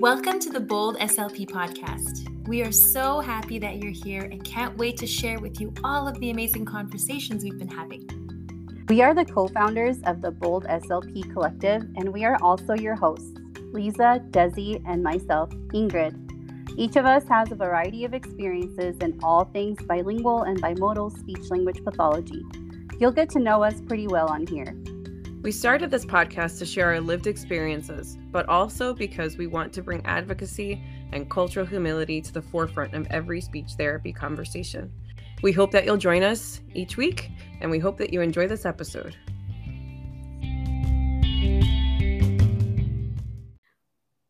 Welcome to the Bold SLP podcast. We are so happy that you're here and can't wait to share with you all of the amazing conversations we've been having. We are the co founders of the Bold SLP Collective, and we are also your hosts, Lisa, Desi, and myself, Ingrid. Each of us has a variety of experiences in all things bilingual and bimodal speech language pathology. You'll get to know us pretty well on here. We started this podcast to share our lived experiences, but also because we want to bring advocacy and cultural humility to the forefront of every speech therapy conversation. We hope that you'll join us each week, and we hope that you enjoy this episode.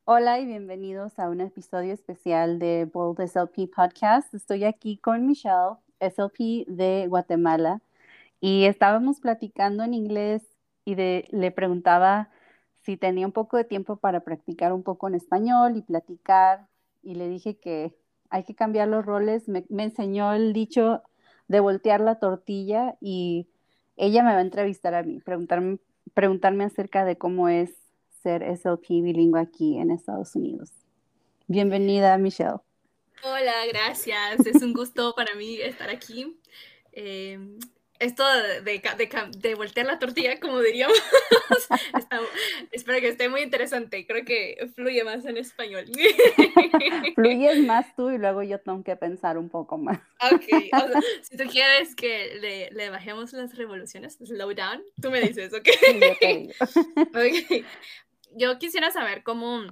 Hola y bienvenidos a un episodio especial de Bold SLP Podcast. Estoy aquí con Michelle, SLP de Guatemala, y estábamos platicando en inglés y le preguntaba si tenía un poco de tiempo para practicar un poco en español y platicar y le dije que hay que cambiar los roles. Me, enseñó el dicho de voltear la tortilla y ella me va a entrevistar a mí, preguntarme, preguntarme acerca de cómo es ser SLP bilingüe aquí en Estados Unidos. Bienvenida, Michelle. Hola, gracias. Es un gusto para mí estar aquí. Eh, esto de, de, voltear la tortilla, como diríamos, espero que esté muy interesante. Creo que fluye más en español. Fluyes más tú y luego yo tengo que pensar un poco más. Ok, si tú quieres que le, le, bajemos las revoluciones, slow down, tú me dices, ¿ok? okay. Yo quisiera saber cómo,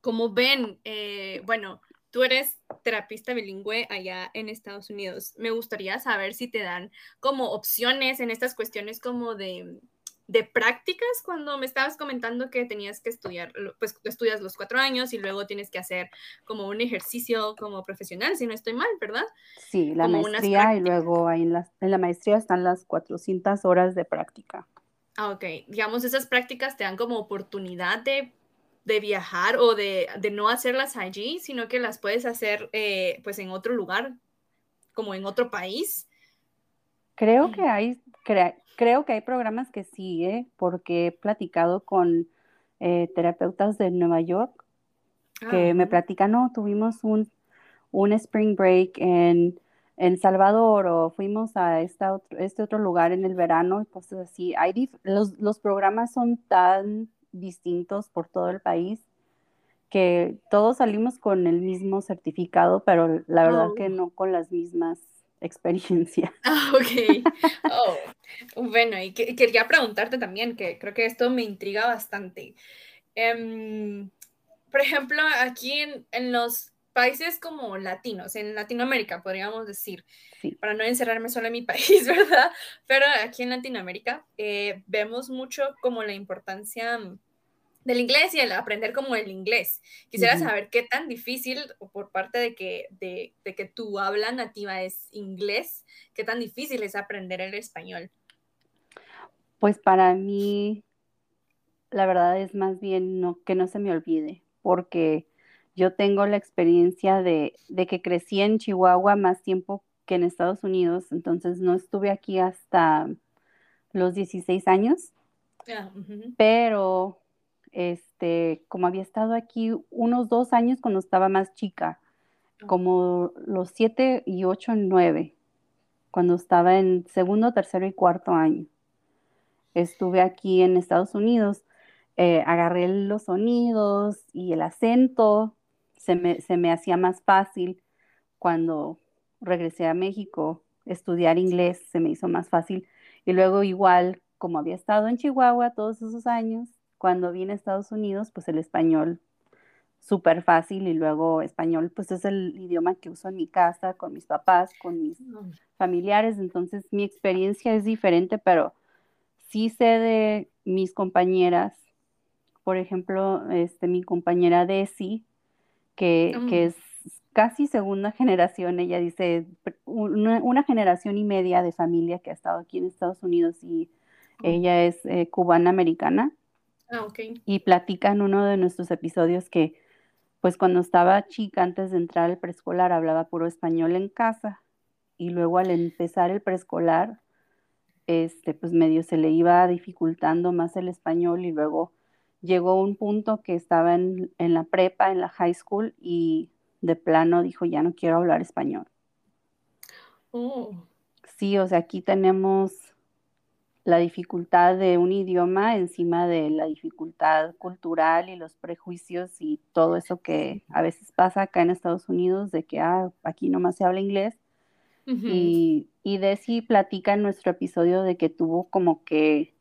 cómo ven, eh, bueno, Tú eres terapista bilingüe allá en Estados Unidos. Me gustaría saber si te dan como opciones en estas cuestiones como de, prácticas cuando me estabas comentando que tenías que estudiar, pues estudias los cuatro años y luego tienes que hacer como un ejercicio como profesional, si no estoy mal, ¿verdad? Sí, la maestría y luego ahí en la, en la maestría están las 400 horas de práctica. Ah, ok. Digamos, esas prácticas te dan como oportunidad de de viajar o de, no hacerlas allí, sino que las puedes hacer eh, pues en otro lugar, como en otro país. Creo que hay, creo que hay programas que sí, ¿eh? porque he platicado con eh, terapeutas de Nueva York que me platican, no, tuvimos un, un spring break en, en Salvador o fuimos a esta este otro lugar en el verano cosas así. Hay los, los programas son tan distintos por todo el país, que todos salimos con el mismo certificado, pero la verdad que oh. no con las mismas experiencias. Ah, ok. Oh, bueno, y quería preguntarte también, que creo que esto me intriga bastante. Em, por ejemplo, aquí en, los países como latinos, en Latinoamérica, podríamos decir, para no encerrarme solo en mi país, ¿verdad? Pero aquí en Latinoamérica eh, vemos mucho como la importancia del inglés y el aprender como el inglés. Quisiera saber qué tan difícil, por parte de que, de, que tu habla nativa es inglés, qué tan difícil es aprender el español. Pues para mí, la verdad es más bien no, que no se me olvide, porque yo tengo la experiencia de, que crecí en Chihuahua más tiempo que en Estados Unidos, entonces no estuve aquí hasta los 16 años, ah, pero este, como había estado aquí unos dos años cuando estaba más chica, como los siete y ocho, nueve, cuando estaba en segundo, tercero y cuarto año. Estuve aquí en Estados Unidos, eh, agarré los sonidos y el acento, se me, se me hacía más fácil cuando regresé a México, estudiar inglés se me hizo más fácil. Y luego igual, como había estado en Chihuahua todos esos años, cuando vine a Estados Unidos, pues el español súper fácil y luego español, pues es el idioma que uso en mi casa, con mis papás, con mis familiares, entonces mi experiencia es diferente, pero sí sé de mis compañeras, por ejemplo, este, mi compañera Desi, que, que es casi segunda generación, ella dice, una, generación y media de familia que ha estado aquí en Estados Unidos y ella es eh, cubana americana Ah, y platica en uno de nuestros episodios que, pues cuando estaba chica, antes de entrar al preescolar, hablaba puro español en casa. Y luego al empezar el preescolar, este, pues medio se le iba dificultando más el español y luego llegó un punto que estaba en, en la prepa, en la high school, y de plano dijo, ya no quiero hablar español. Oh. Sí, o sea, aquí tenemos la dificultad de un idioma encima de la dificultad cultural y los prejuicios y todo eso que a veces pasa acá en Estados Unidos, de que ah, aquí nomás se habla inglés. Ujú. Y, y Desi platica en nuestro episodio de que tuvo como que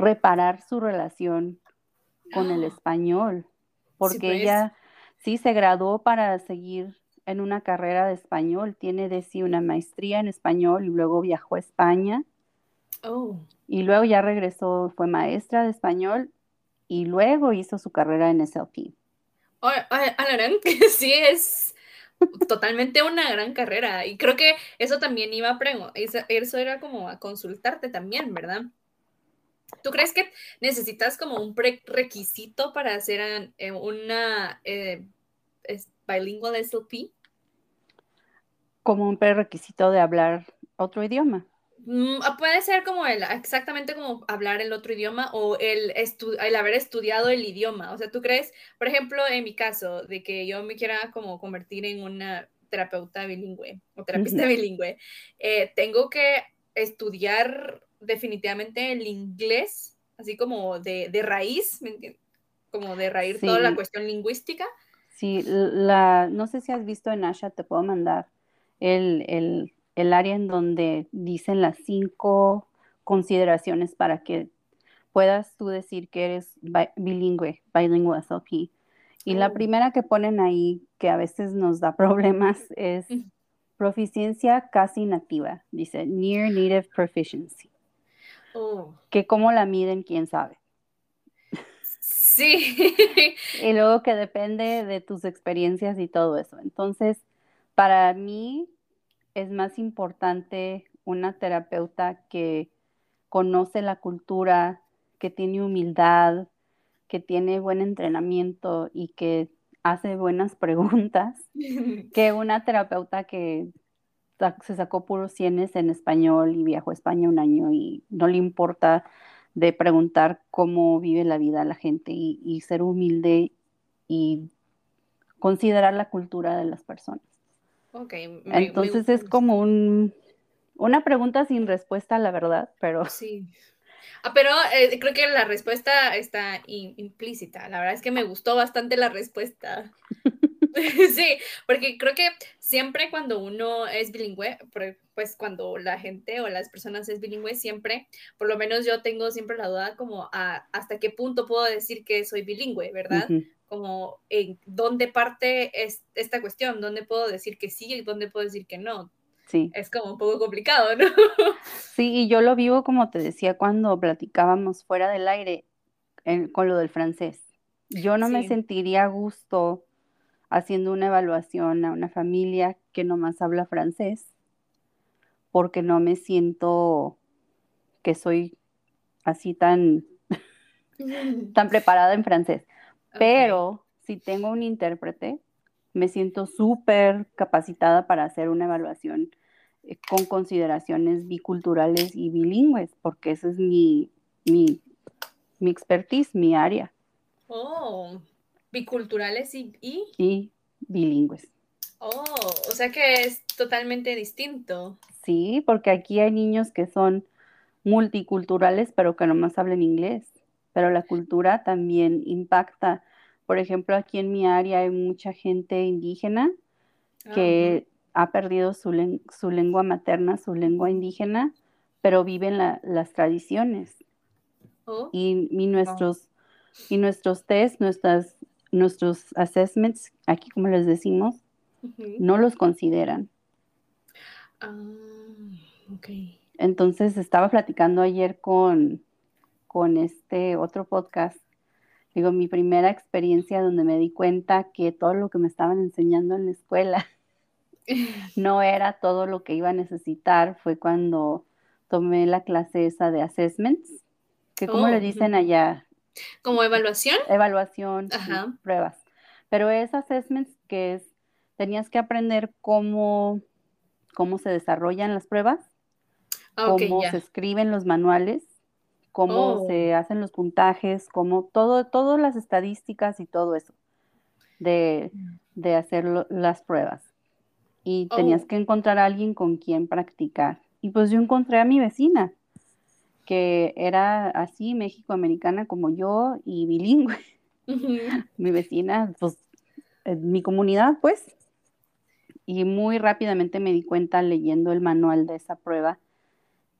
reparar su relación con el español, porque pues. ella sí se graduó para seguir en una carrera de español, tiene Desi una maestría en español y luego viajó a España Oh. y luego ya regresó, fue maestra de español y luego hizo su carrera en SLP. Oh, Alarán, sí es totalmente una gran carrera. Y creo que eso también iba a eso era como a consultarte también, ¿verdad? ¿Tú crees que necesitas como un prerequisito para hacer eh, una eh, bilingual SLP? Como un prerequisito de hablar otro idioma. Mm, ah, Puede ser como el, exactamente como hablar el otro idioma o el, estu- el haber estudiado el idioma. O sea, ¿tú crees, por ejemplo, en mi caso, de que yo me quiera como convertir en una terapeuta bilingüe o terapista bilingüe, eh, tengo que estudiar definitivamente el inglés, así como de, de raíz, ¿me entiendes? Como de raíz toda la cuestión lingüística. Sí, la, no sé si has visto en Asha, te puedo mandar el, el, el área en donde dicen las cinco consideraciones para que puedas tú decir que eres bi- bilingüe, bilingual SLP. Y la Oh. primera que ponen ahí, que a veces nos da problemas, es proficiencia casi nativa. Dice near native proficiency. Oh, Que cómo la miden, quién sabe. sí. Y luego que depende de tus experiencias y todo eso. Entonces, para mí es más importante una terapeuta que conoce la cultura, que tiene humildad, que tiene buen entrenamiento y que hace buenas preguntas, que una terapeuta que se sacó puros cienes en español y viajó a España un año y no le importa de preguntar cómo vive la vida la gente y, y ser humilde y considerar la cultura de las personas. Ok, me- me Entonces es como un, una pregunta sin respuesta, la verdad, pero Sí. Ah, pero eh, creo que la respuesta está in- implícita. La verdad es que me gustó bastante la respuesta. Sí, porque creo que siempre cuando uno es bilingüe, pues cuando la gente o las personas es bilingüe, siempre, por lo menos yo tengo siempre la duda como a hasta qué punto puedo decir que soy bilingüe, ¿verdad? ujú, Como en dónde parte es esta cuestión, dónde puedo decir que sí y dónde puedo decir que no. sí. Es como un poco complicado, ¿no? Sí, y yo lo vivo como te decía cuando platicábamos fuera del aire en- con lo del francés. Yo no me Sí. sentiría a gusto haciendo una evaluación a una familia que nomás habla francés porque no me siento que soy así tan, tan preparada en francés. Pero si tengo un intérprete, me siento súper capacitada para hacer una evaluación eh, con consideraciones biculturales y bilingües, porque esa es mi, mi, mi expertise, mi área, Oh, biculturales y, y, y bilingües. oh, o sea que es totalmente distinto. Sí, porque aquí hay niños que son multiculturales, pero que nomás hablan inglés, pero la cultura también impacta. Por ejemplo, aquí en mi área hay mucha gente indígena Ah, que ha perdido su, len- su lengua materna, su lengua indígena, pero viven la- las tradiciones. Oh, Y, y nuestros, y nuestros test, nuestras, nuestros assessments, aquí como les decimos, no los consideran. Ah, ok. Entonces estaba platicando ayer con, con este otro podcast. Digo, mi primera experiencia donde me di cuenta que todo lo que me estaban enseñando en la escuela no era todo lo que iba a necesitar fue cuando tomé la clase esa de assessments, que como Oh, le ujú. dicen allá, Como evaluación. evaluación, sí, pruebas. Pero es assessments que es, tenías que aprender cómo, cómo se desarrollan las pruebas, Ah, cómo se escriben los manuales, cómo Oh. se hacen los puntajes, cómo todo, todas las estadísticas y todo eso de, de hacer lo- las pruebas. Y tenías Oh. que encontrar a alguien con quien practicar. Y pues yo encontré a mi vecina, que era así, México-americana como yo y bilingüe. Mi vecina, pues, en mi comunidad, pues. Y muy rápidamente me di cuenta leyendo el manual de esa prueba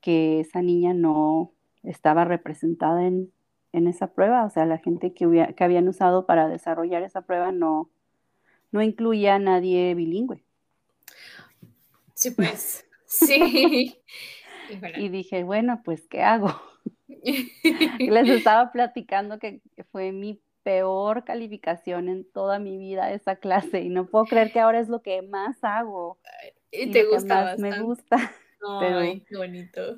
que esa niña no estaba representada en, en esa prueba. O sea, la gente que, hubiera- que habían usado para desarrollar esa prueba no, no incluía a nadie bilingüe. Sí, pues. Sí. Híjole. Y dije, bueno, pues, ¿qué hago? Les estaba platicando que fue mi peor calificación en toda mi vida esa clase y no puedo creer que ahora es lo que más hago Y y te gusta más me gusta. Ay, qué bonito.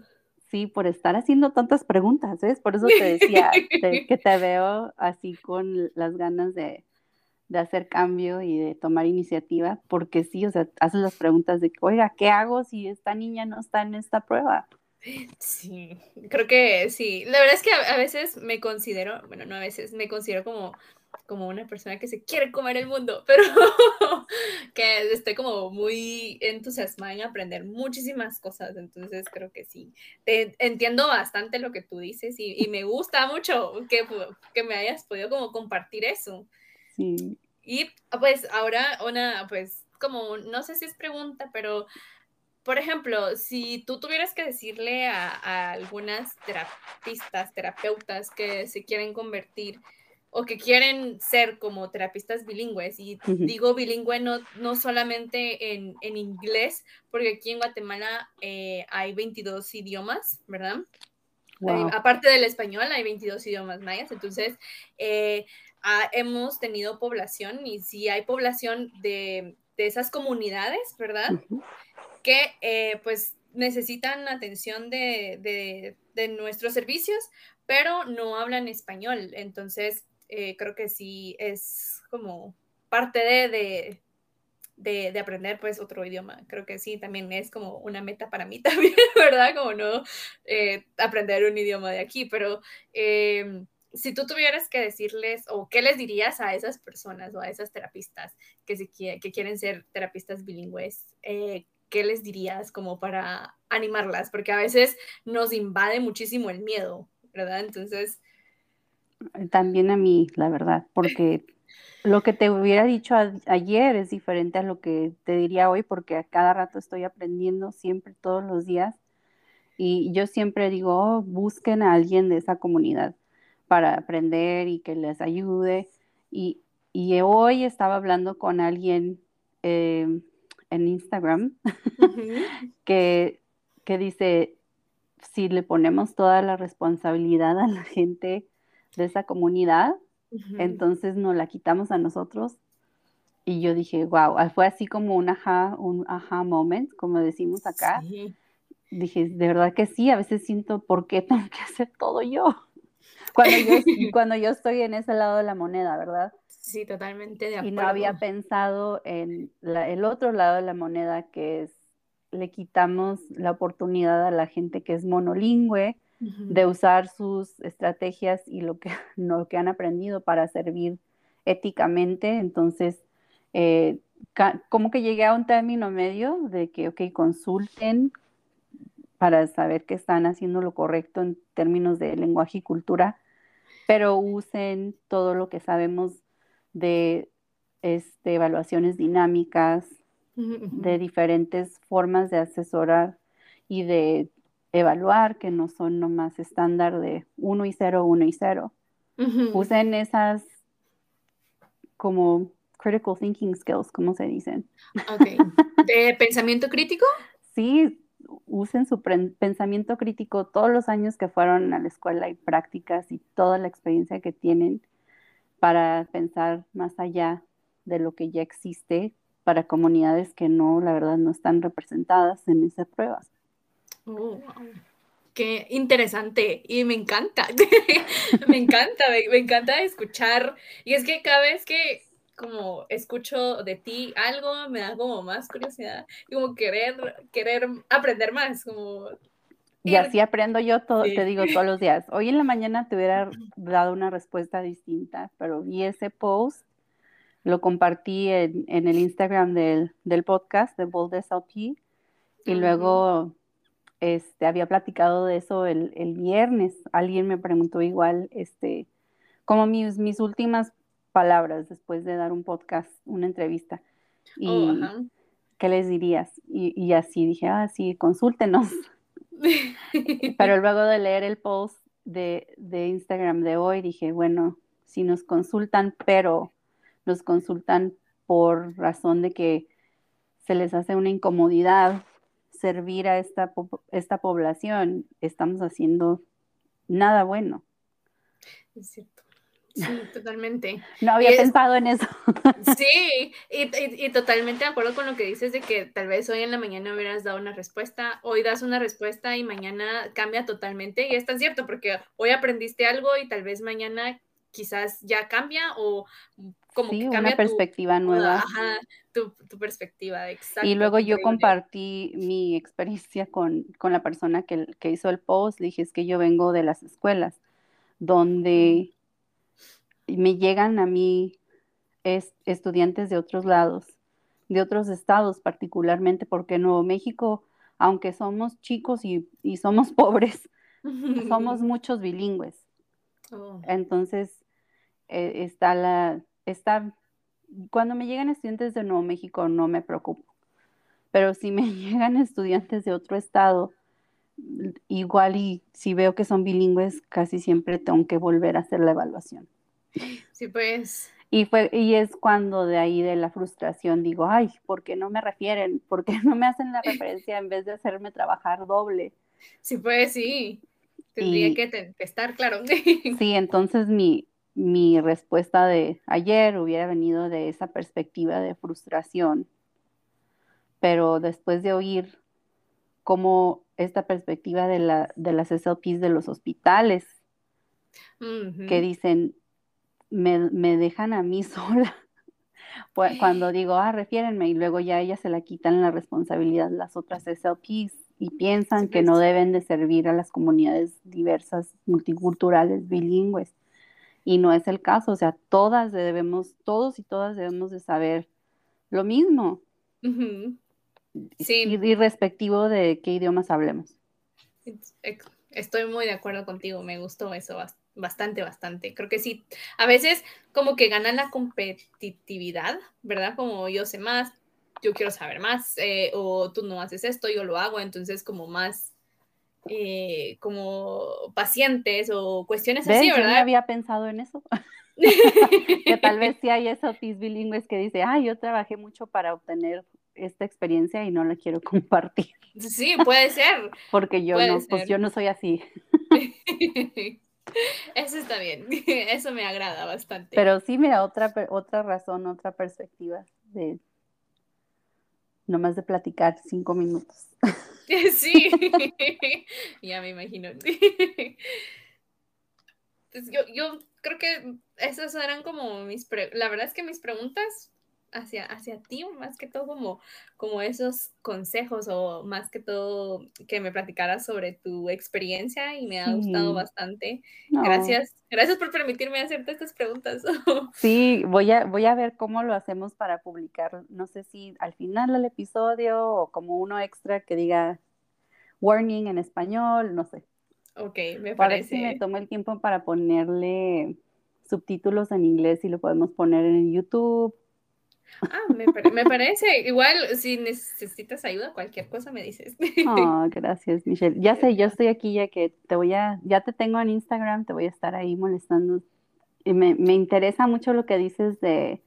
Sí, por estar haciendo tantas preguntas, ¿ves? Por eso te decía te- que te veo así con las ganas de, de hacer cambio y de tomar iniciativa, porque sí, o sea, haces las preguntas de oiga, ¿qué hago si esta niña no está en esta prueba? Sí, creo que sí. La verdad es que a, veces me considero, bueno, no a veces, me considero como, como una persona que se quiere comer el mundo, pero que estoy como muy entusiasmada en aprender muchísimas cosas. Entonces creo que sí. Entiendo bastante lo que tú dices y, y me gusta mucho que, que me hayas podido como compartir eso. Sí, Y pues ahora una, pues como, no sé si es pregunta, pero por ejemplo, si tú tuvieras que decirle a, a algunas terapistas, terapeutas que se quieren convertir o que quieren ser como terapistas bilingües, y digo bilingüe no, no solamente en, en inglés, porque aquí en Guatemala eh, hay 22 idiomas, ¿verdad? Hay- aparte del español, hay 22 idiomas mayas, entonces eh, ah, hemos tenido población y si hay población de, de esas comunidades, ¿verdad? Que eh, pues necesitan atención de, de- de nuestros servicios, pero no hablan español, entonces eh, creo que sí es como parte de, de, de- de aprender pues otro idioma. Creo que sí, también es como una meta para mí también, ¿verdad? Como no eh, aprender un idioma de aquí, pero eh, si tú tuvieras que decirles o qué les dirías a esas personas o a esas terapistas que, que quieren ser terapistas bilingües, eh, ¿qué les dirías como para animarlas? Porque a veces nos invade muchísimo el miedo, ¿verdad? Entonces, También a mí, la verdad, porque lo que te hubiera dicho ayer es diferente a lo que te diría hoy, porque a cada rato estoy aprendiendo, siempre, todos los días. Y yo siempre digo, "Oh, busquen a alguien de esa comunidad para aprender y que les ayude. Y, y hoy estaba hablando con alguien eh, en Instagram que, que dice, si le ponemos toda la responsabilidad a la gente de esa comunidad, entonces nos la quitamos a nosotros. Y yo dije, wow, fue así como un aha, un aha moment, como decimos acá. Sí. Dije, de verdad que sí, a veces siento, ¿por qué tengo que hacer todo yo? Cuando yo, cuando yo estoy en ese lado de la moneda, ¿verdad? Sí, totalmente de Y acuerdo. no había pensado en la- el otro lado de la moneda, que es, le quitamos la oportunidad a la gente que es monolingüe de usar sus estrategias y lo que, lo que han aprendido para servir éticamente. Entonces, eh, como que llegué a un término medio de que, ok, consulten para saber que están haciendo lo correcto en términos de lenguaje y cultura, pero usen todo lo que sabemos de este, evaluaciones dinámicas, de diferentes formas de asesorar y de evaluar, que no son nomás estándar de 1 y 0, 1 y 0. Ujú. Usen esas como critical thinking skills, como se dicen. Ok. ¿De pensamiento crítico? Sí, usen su pensamiento crítico todos los años que fueron a la escuela y prácticas y toda la experiencia que tienen para pensar más allá de lo que ya existe para comunidades que no, la verdad, no están representadas en esas pruebas. Oh. Qué interesante y me encanta, me encanta, me encanta escuchar. Y es que cada vez que como escucho de ti algo, me da como más curiosidad y como querer, querer aprender más, como Y así aprendo yo todo, te digo todos los días. Hoy en la mañana te hubiera dado una respuesta distinta, pero vi ese post, lo compartí en, el Instagram del, podcast de Bold SLP y luego este, había platicado de eso el, viernes. Alguien me preguntó igual, este, como mis, mis últimas palabras después de dar un podcast, una entrevista. Y, oh, ¿Qué les dirías? Y, y así dije, ah, sí, consúltenos. Pero luego de leer el post de, Instagram de hoy, dije, bueno, si nos consultan, pero nos consultan por razón de que se les hace una incomodidad servir a esta, esta población, estamos haciendo nada bueno. Es cierto. Sí, totalmente. No había pensado en eso. Sí, y, totalmente de acuerdo con lo que dices de que tal vez hoy en la mañana hubieras dado una respuesta, hoy das una respuesta y mañana cambia totalmente. Y es tan cierto porque hoy aprendiste algo y tal vez mañana quizás ya cambia o como que cambia una perspectiva nueva. Ajá, tu, perspectiva, exacto. Y luego yo compartí mi experiencia con, la persona que, que, hizo el post. Le dije, es que yo vengo de las escuelas donde me llegan a mí estudiantes de otros lados, de otros estados particularmente, porque Nuevo México, aunque somos chicos y, somos pobres, somos muchos bilingües. Oh. Entonces, eh, está la, está, cuando me llegan estudiantes de Nuevo México no me preocupo, pero si me llegan estudiantes de otro estado, igual y si veo que son bilingües, casi siempre tengo que volver a hacer la evaluación. Sí, pues. Y, fue, y es cuando de ahí de la frustración digo, ay, ¿por qué no me refieren? ¿Por qué no me hacen la referencia en vez de hacerme trabajar doble? Sí, pues sí. Tendría que estar claro. sí, entonces mi, mi respuesta de ayer hubiera venido de esa perspectiva de frustración, pero después de oír cómo esta perspectiva de, la, de las SLPs de los hospitales, que dicen, me, dejan a mí sola. Cuando digo, ah, refiérenme, y luego ya ellas se la quitan la responsabilidad las otras SLPs y piensan que no deben de servir a las comunidades diversas, multiculturales, bilingües. Y no es el caso, o sea, todas debemos, todos y todas debemos de saber lo mismo. Sí. Irrespectivo de qué idiomas hablemos. Estoy muy de acuerdo contigo, me gustó eso bastante bastante, bastante. Creo que sí, a veces como que ganan la competitividad, ¿verdad? Como yo sé más, yo quiero saber más, eh, o tú no haces esto, yo lo hago, entonces como más eh, como pacientes o cuestiones así, ¿verdad? Yo no había pensado en eso. que tal vez sí hay esos bilingües que dice, ah, yo trabajé mucho para obtener esta experiencia y no la quiero compartir. Sí, puede ser. Porque yo no, pues yo no soy así. Eso está bien, eso me agrada bastante. Pero sí, mira, otra, otra razón, otra perspectiva de nomás de platicar cinco minutos. Sí, ya me imagino. Pues yo, yo creo que esas eran como mis, la verdad es que mis preguntas hacia, hacia ti, más que todo como, como esos consejos o más que todo que me platicaras sobre tu experiencia y me ha gustado bastante. Gracias, gracias por permitirme hacerte estas preguntas. sí, voy a, voy a ver cómo lo hacemos para publicar, no sé si al final del episodio o como uno extra que diga warning en español, no sé. Ok, me parece. si me tomo el tiempo para ponerle subtítulos en inglés y lo podemos poner en YouTube Ah, me, parece. Igual, si necesitas ayuda, cualquier cosa me dices. Oh, gracias, Michelle. Ya sé, yo estoy aquí ya que te voy a, ya te tengo en Instagram, te voy a estar ahí molestando. Y me, interesa mucho lo que dices de,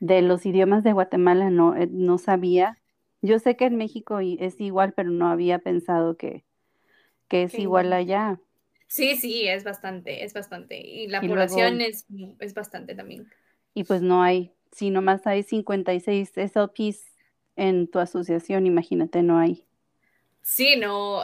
de los idiomas de Guatemala, no, eh, no sabía. Yo sé que en México es igual, pero no había pensado que, que es igual allá. Sí, sí, es bastante, es bastante. Y la población es, es bastante también. Y pues no hay si nomás hay 56 SLPs en tu asociación, imagínate, no hay. Sí, no,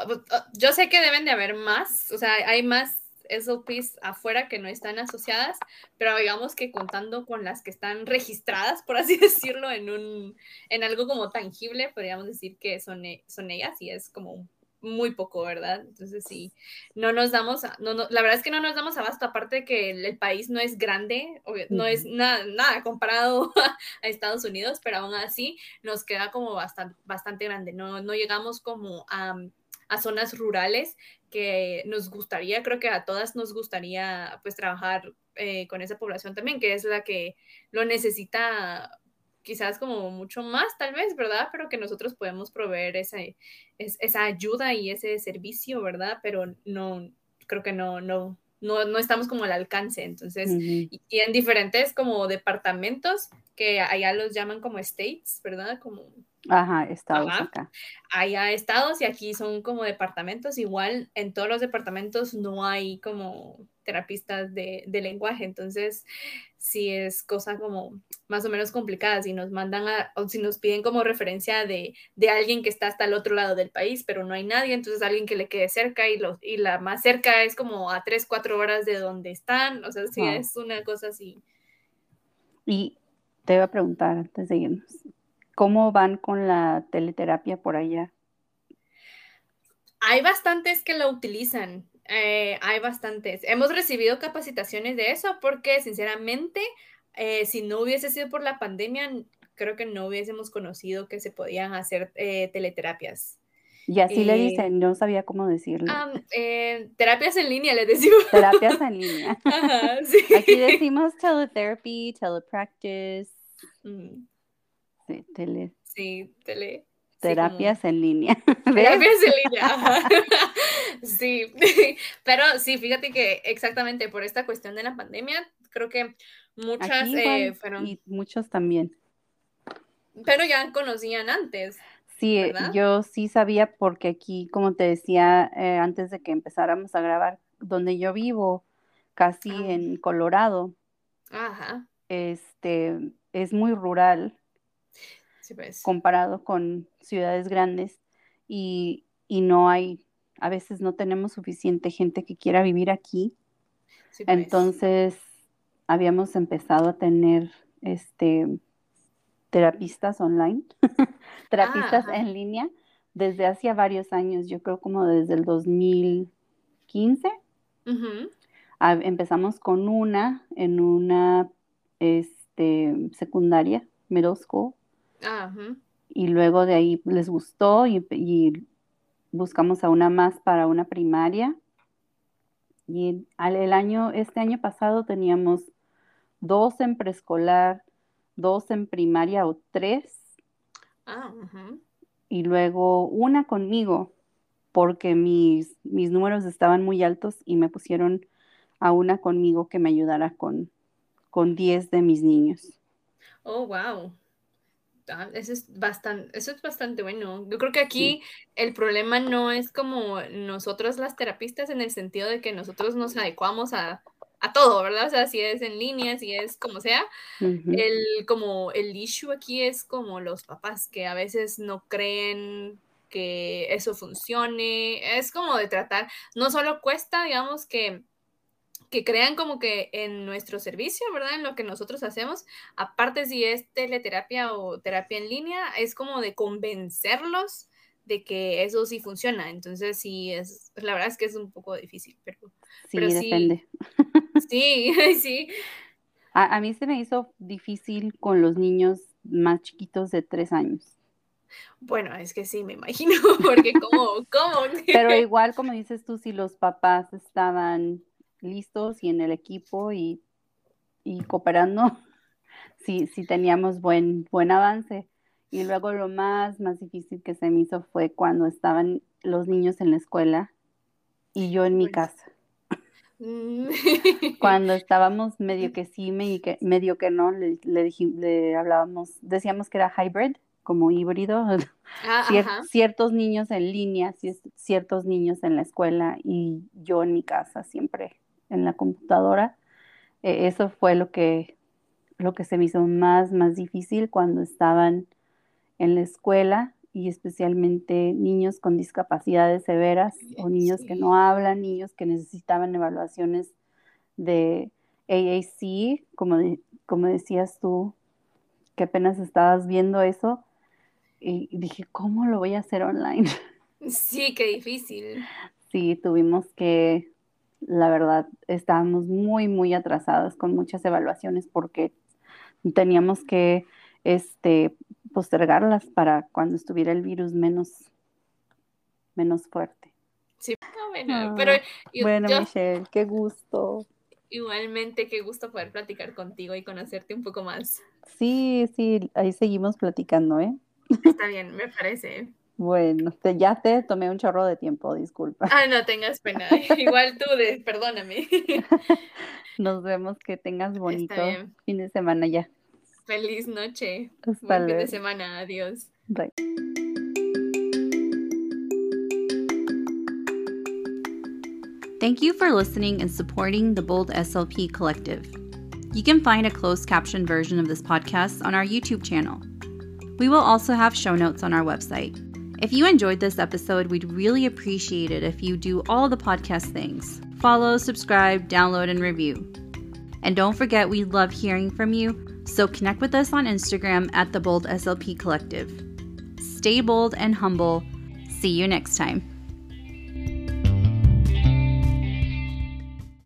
yo sé que deben de haber más, o sea, hay más SLPs afuera que no están asociadas, pero digamos que contando con las que están registradas, por así decirlo, en un, en algo como tangible, podríamos decir que son, son ellas y es como muy poco, ¿verdad? Entonces sí, no nos damos, no, no, la verdad es que no nos damos abasto, aparte de que el, país no es grande, no es nada, nada comparado a, Estados Unidos, pero aún así nos queda como bastante, bastante grande, no, no llegamos como a, a zonas rurales que nos gustaría, creo que a todas nos gustaría pues trabajar eh, con esa población también, que es la que lo necesita quizás como mucho más, tal vez, ¿verdad? Pero que nosotros podemos proveer esa, esa ayuda y ese servicio, ¿verdad? Pero no, creo que no, no, no, no estamos como al alcance. Entonces, y, en diferentes como departamentos, que allá los llaman como states, ¿verdad? Como... Ajá, estados acá. Allá estados y aquí son como departamentos. Igual en todos los departamentos no hay como terapistas de, de lenguaje. Entonces, si es cosa como más o menos complicada, si nos mandan a, o si nos piden como referencia de, de, alguien que está hasta el otro lado del país, pero no hay nadie, entonces alguien que le quede cerca y, lo, y la más cerca es como a 3, 4 horas de donde están, o sea, sí es una cosa así. Y te iba a preguntar antes de irnos, ¿cómo van con la teleterapia por allá? Hay bastantes que lo utilizan. Eh, hay bastantes. Hemos recibido capacitaciones de eso porque sinceramente, eh, si no hubiese sido por la pandemia, creo que no hubiésemos conocido que se podían hacer eh, teleterapias. Y así le dicen, no sabía cómo decirlo. terapias en línea, le decimos. Terapias en línea. Aquí decimos teletherapy, telepractice. Mm. Sí, tele. Sí, tele. Terapias en línea. Terapias en línea. sí, pero sí, fíjate que exactamente por esta cuestión de la pandemia, creo que muchas eh, fueron... Y muchos también. Pero ya conocían antes. Sí, eh, yo sí sabía porque aquí, como te decía eh, antes de que empezáramos a grabar, donde yo vivo, casi ah. en Colorado, Ajá. este, es muy rural pues. comparado con ciudades grandes y, no hay, a veces no tenemos suficiente gente que quiera vivir aquí. Pues. Entonces, habíamos empezado a tener este terapistas online, terapistas ah, en línea desde hace varios años, yo creo como desde el 2015. empezamos con una en una este, secundaria, middle school, y luego de ahí les gustó y, buscamos a una más para una primaria. Y el, año, este año pasado teníamos dos en preescolar, dos en primaria o tres. Ah, y luego una conmigo, porque mis, mis números estaban muy altos y me pusieron a una conmigo que me ayudara con, con 10 de mis niños. Oh, wow. Ah, eso es bastante, eso es bastante bueno. Yo creo que aquí el problema no es como nosotros las terapistas en el sentido de que nosotros nos adecuamos a, todo, ¿verdad? O sea, si es en línea, si es como sea, el, como el issue aquí es como los papás que a veces no creen que eso funcione, es como de tratar, no solo cuesta, digamos, que que crean como que en nuestro servicio, ¿verdad? En lo que nosotros hacemos, aparte si es teleterapia o terapia en línea, es como de convencerlos de que eso sí funciona. Entonces sí, es, la verdad es que es un poco difícil, pero sí. depende. Sí, sí. A, a, mí se me hizo difícil con los niños más chiquitos de tres años. Bueno, es que sí, me imagino, porque como, ¿cómo? Pero igual, como dices tú, si los papás estaban listos y en el equipo y, cooperando, si sí, teníamos buen, buen avance. Y luego lo más, más difícil que se me hizo fue cuando estaban los niños en la escuela y yo en mi casa. Mm. Cuando estábamos medio que sí, medio que, no, le, le, hablábamos, decíamos que era hybrid, como híbrido, ah, ciertos niños en línea, ciertos niños en la escuela y yo en mi casa siempre en la computadora. Eh, eso fue lo que, lo que se me hizo más, más difícil cuando estaban en la escuela y especialmente niños con discapacidades severas o niños que no hablan, niños que necesitaban evaluaciones de AAC, como, como decías tú, que apenas estabas viendo eso y dije, ¿cómo lo voy a hacer online? Sí, qué difícil. Sí, tuvimos que, la verdad, estábamos muy, muy atrasadas con muchas evaluaciones porque teníamos que este, postergarlas para cuando estuviera el virus menos, menos fuerte. Sí, bueno, pero bueno, Michelle, qué gusto. Igualmente, qué gusto poder platicar contigo y conocerte un poco más. Sí, sí, ahí seguimos platicando, ¿eh? Está bien, me parece. Bueno, ya te tomé un chorro de tiempo, disculpa. Ah, no tengas pena. Igual tú, de, perdóname. Nos vemos, que tengas bonito fin de semana ya. Feliz noche. Buen fin de semana. Adiós. Bye. Thank you for listening and supporting the Bold SLP Collective. You can find a closed caption version of this podcast on our YouTube channel. We will also have show notes on our website. If you enjoyed this episode, we'd really appreciate it if you do all the podcast things follow, subscribe, download, and review. And don't forget, we love hearing from you, so connect with us on Instagram at the Bold SLP Collective. Stay bold and humble. See you next time.